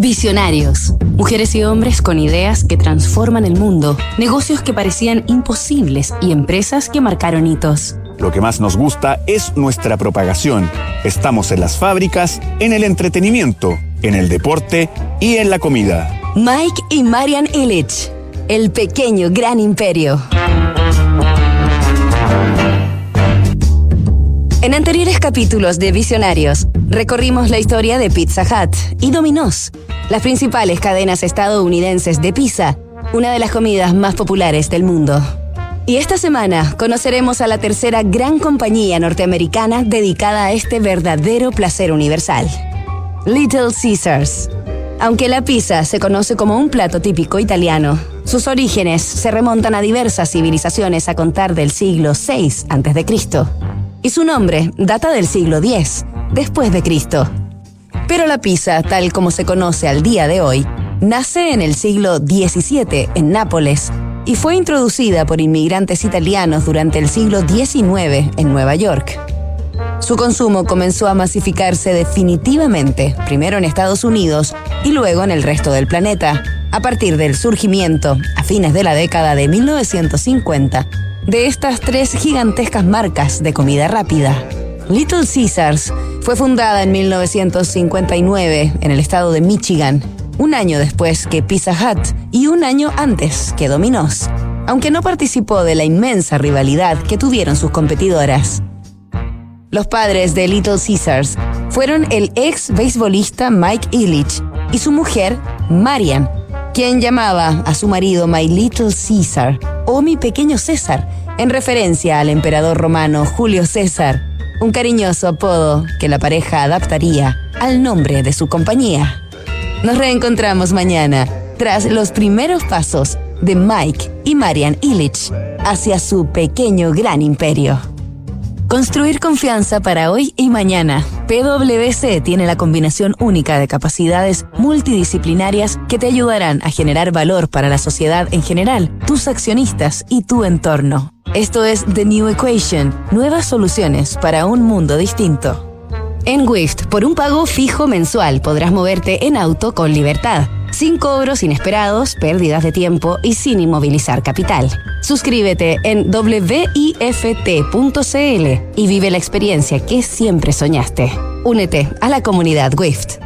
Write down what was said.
Visionarios. Mujeres y hombres con ideas que transforman el mundo, negocios que parecían imposibles y empresas que marcaron hitos. Lo que más nos gusta es nuestra propagación. Estamos en las fábricas, en el entretenimiento, en el deporte y en la comida. Mike y Marian Illich. El pequeño gran imperio. En anteriores capítulos de Visionarios, recorrimos la historia de Pizza Hut y Domino's, las principales cadenas estadounidenses de pizza, una de las comidas más populares del mundo. Y esta semana conoceremos a la tercera gran compañía norteamericana dedicada a este verdadero placer universal, Little Caesars. Aunque la pizza se conoce como un plato típico italiano, sus orígenes se remontan a diversas civilizaciones a contar del siglo VI a.C y su nombre data del siglo X, después de Cristo. Pero la pizza, tal como se conoce al día de hoy, nace en el siglo XVII en Nápoles y fue introducida por inmigrantes italianos durante el siglo XIX en Nueva York. Su consumo comenzó a masificarse definitivamente, primero en Estados Unidos y luego en el resto del planeta, a partir del surgimiento, a fines de la década de 1950, de estas tres gigantescas marcas de comida rápida. Little Caesars fue fundada en 1959 en el estado de Michigan, un año después que Pizza Hut y un año antes que Domino's, aunque no participó de la inmensa rivalidad que tuvieron sus competidoras. Los padres de Little Caesars fueron el ex beisbolista Mike Illich y su mujer, Marian, quien llamaba a su marido My Little Caesar o mi pequeño César, en referencia al emperador romano Julio César, un cariñoso apodo que la pareja adaptaría al nombre de su compañía. Nos reencontramos mañana, tras los primeros pasos de Mike y Marian Illich hacia su pequeño gran imperio. Construir confianza para hoy y mañana. PwC tiene la combinación única de capacidades multidisciplinarias que te ayudarán a generar valor para la sociedad en general, tus accionistas y tu entorno. Esto es The New Equation, nuevas soluciones para un mundo distinto. En Wift, por un pago fijo mensual podrás moverte en auto con libertad sin cobros inesperados, pérdidas de tiempo y sin inmovilizar capital. Suscríbete en wift.cl y vive la experiencia que siempre soñaste. Únete a la comunidad WIFT.